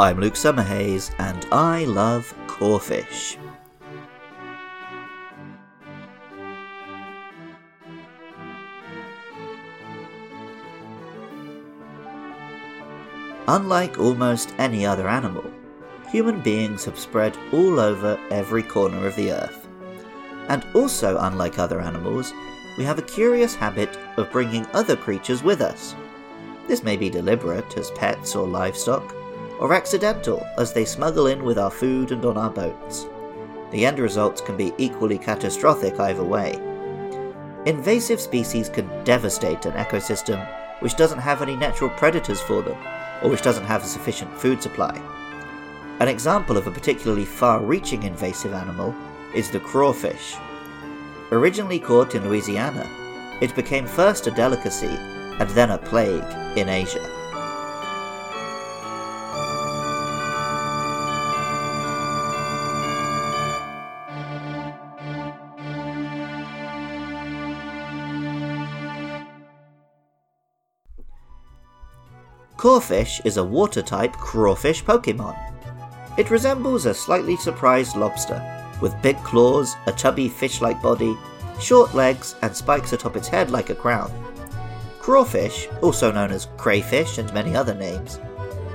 I'm Luke Summerhays, and I love Corphish. Unlike almost any other animal, human beings have spread all over every corner of the earth. And also, unlike other animals, we have a curious habit of bringing other creatures with us. This may be deliberate as pets or livestock, or accidental as they smuggle in with our food and on our boats. The end results can be equally catastrophic either way. Invasive species can devastate an ecosystem which doesn't have any natural predators for them, or which doesn't have a sufficient food supply. An example of a particularly far reaching invasive animal is the crawfish. Originally caught in Louisiana, it became first a delicacy and then a plague in Asia. Corphish is a water type crawfish Pokemon. It resembles a slightly surprised lobster, with big claws, a chubby fish like body, short legs, and spikes atop its head like a crown. Crawfish, also known as crayfish and many other names,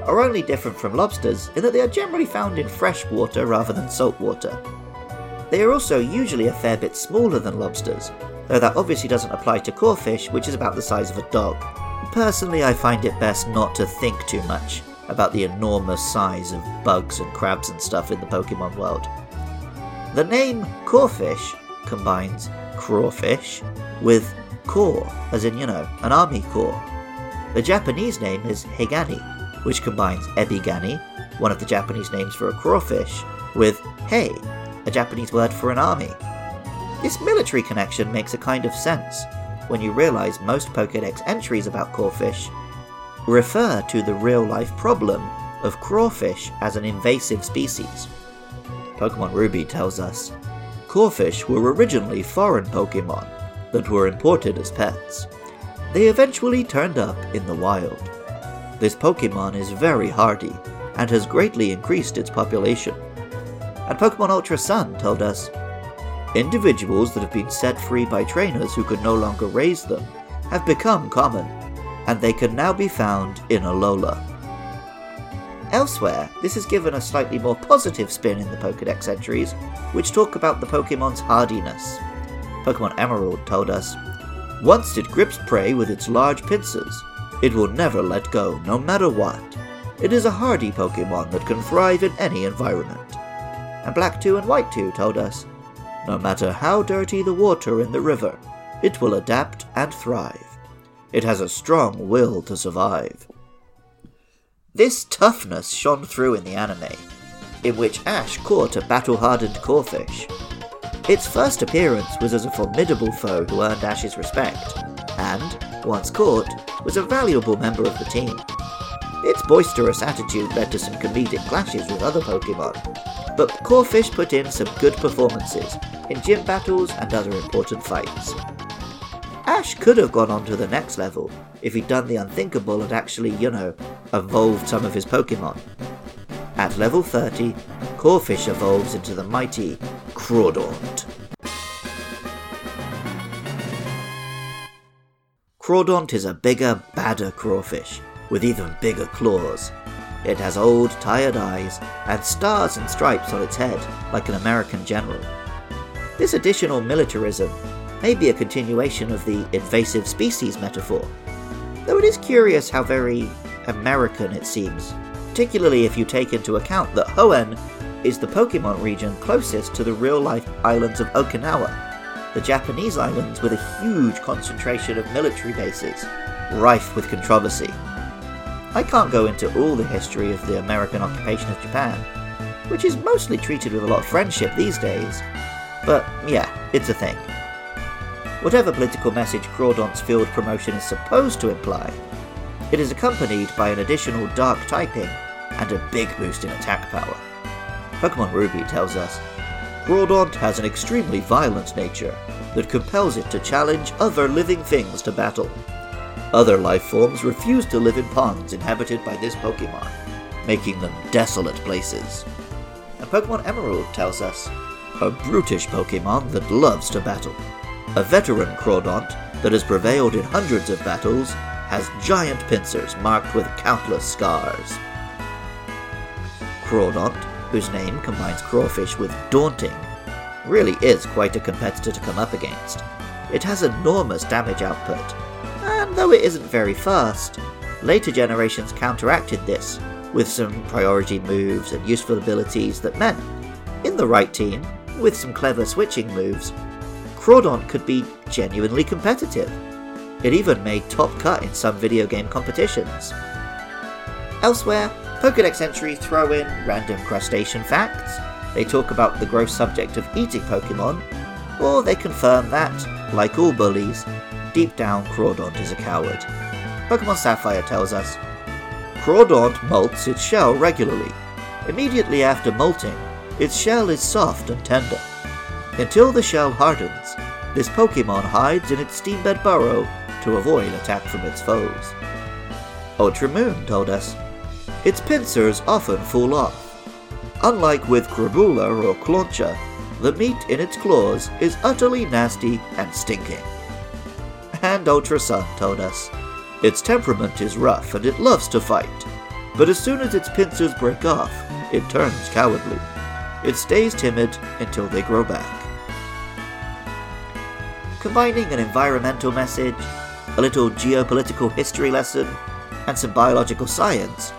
are only different from lobsters in that they are generally found in fresh water rather than salt water. They are also usually a fair bit smaller than lobsters, though that obviously doesn't apply to crawfish, which is about the size of a dog. Personally, I find it best not to think too much about the enormous size of bugs and crabs and stuff in the Pokemon world. The name Corphish combines crawfish with corps, as in, you know, an army corps. The Japanese name is Heigani, which combines Ebigani, one of the Japanese names for a crawfish, with Hei, a Japanese word for an army. This military connection makes a kind of sense, when you realize most Pokedex entries about Corphish refer to the real life problem of crawfish as an invasive species. Pokemon Ruby tells us Corphish were originally foreign Pokemon that were imported as pets. They eventually turned up in the wild. This Pokemon is very hardy and has greatly increased its population. And Pokemon Ultra Sun told us Individuals that have been set free by trainers who could no longer raise them have become common, and they can now be found in Alola. Elsewhere, this has given a slightly more positive spin in the Pokedex entries, which talk about the Pokemon's hardiness. Pokemon Emerald told us Once it grips prey with its large pincers, it will never let go, no matter what. It is a hardy Pokemon that can thrive in any environment. And Black 2 and White 2 told us no matter how dirty the water in the river, it will adapt and thrive. It has a strong will to survive. This toughness shone through in the anime, in which Ash caught a battle hardened Corphish. Its first appearance was as a formidable foe who earned Ash's respect, and, once caught, was a valuable member of the team. Its boisterous attitude led to some comedic clashes with other Pokemon, but Corphish put in some good performances in gym battles and other important fights. Ash could have gone on to the next level if he'd done the unthinkable and actually, you know, evolved some of his Pokemon. At level 30, Corphish evolves into the mighty Crawdaunt. Crawdaunt is a bigger, badder crawfish, with even bigger claws, it has old, tired eyes and stars and stripes on its head, like an American general. This additional militarism may be a continuation of the invasive species metaphor, though it is curious how very American it seems, particularly if you take into account that Hoenn is the Pokemon region closest to the real life islands of Okinawa, the Japanese islands with a huge concentration of military bases, rife with controversy. I can't go into all the history of the American occupation of Japan, which is mostly treated with a lot of friendship these days, but yeah, it's a thing. Whatever political message Crawdaunt's field promotion is supposed to imply, it is accompanied by an additional dark typing and a big boost in attack power. Pokemon Ruby tells us Crawdaunt has an extremely violent nature that compels it to challenge other living things to battle. Other life forms refuse to live in ponds inhabited by this Pokemon. making them desolate places. And Pokemon Emerald tells us a brutish Pokemon that loves to battle. A veteran Crawdaunt that has prevailed in hundreds of battles has giant pincers marked with countless scars. Crawdaunt, whose name combines crawfish with daunting, really is quite a competitor to come up against. It has enormous damage output, though it isn't very fast, later generations counteracted this with some priority moves and useful abilities that meant, in the right team, with some clever switching moves, Crawdaunt could be genuinely competitive. It even made top cut in some video game competitions. Elsewhere, Pokedex entries throw in random crustacean facts, they talk about the gross subject of eating Pokemon, or they confirm that, like all bullies, deep down Crawdaunt is a coward. Pokemon Sapphire tells us Crawdaunt molts its shell regularly. Immediately after molting, its shell is soft and tender. Until the shell hardens, this Pokemon hides in its steambed burrow to avoid attack from its foes. Ultra Moon told us its pincers often fall off. Unlike with Crabrawler or Clauncher, the meat in its claws is utterly nasty and stinking. And Ultra Sun told us its temperament is rough and it loves to fight, but as soon as its pincers break off, it turns cowardly. It stays timid until they grow back. Combining an environmental message, a little geopolitical history lesson, and some biological science,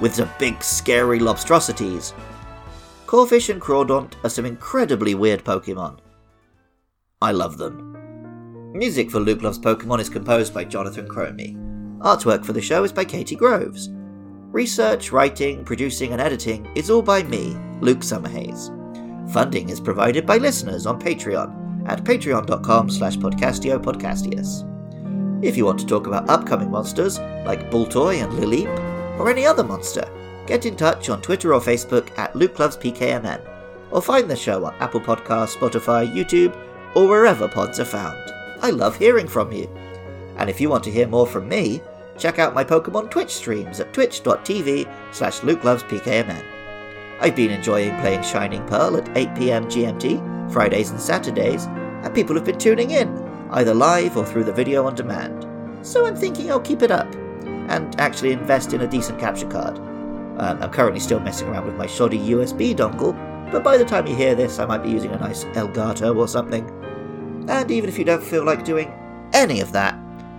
with some big scary lobstrosities, Corphish and Crawdaunt are some incredibly weird Pokemon. I love them. Music for Luke Loves Pokemon is composed by Jonathan Cromie. Artwork for the show is by Katie Groves. Research, writing, producing, and editing is all by me, Luke Summerhays. Funding is provided by listeners on Patreon at patreon.com slash podcastiopodcastius. If you want to talk about upcoming monsters like Baltoy and Lileep, or any other monster, get in touch on Twitter or Facebook at Luke Loves PKMN, or find the show on Apple Podcasts, Spotify, YouTube, or wherever pods are found. I love hearing from you. And if you want to hear more from me, check out my Pokemon Twitch streams at twitch.tv slash lukelovespkmn. I've been enjoying playing Shining Pearl at 8pm GMT, Fridays and Saturdays, and people have been tuning in, either live or through the video on demand. So I'm thinking I'll keep it up, and actually invest in a decent capture card. Um, I'm currently still messing around with my shoddy USB dongle, but by the time you hear this, I might be using a nice Elgato or something. And even if you don't feel like doing any of that,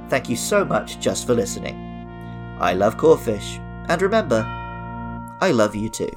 thank you so much just for listening. I love Corphish, and remember, I love you too.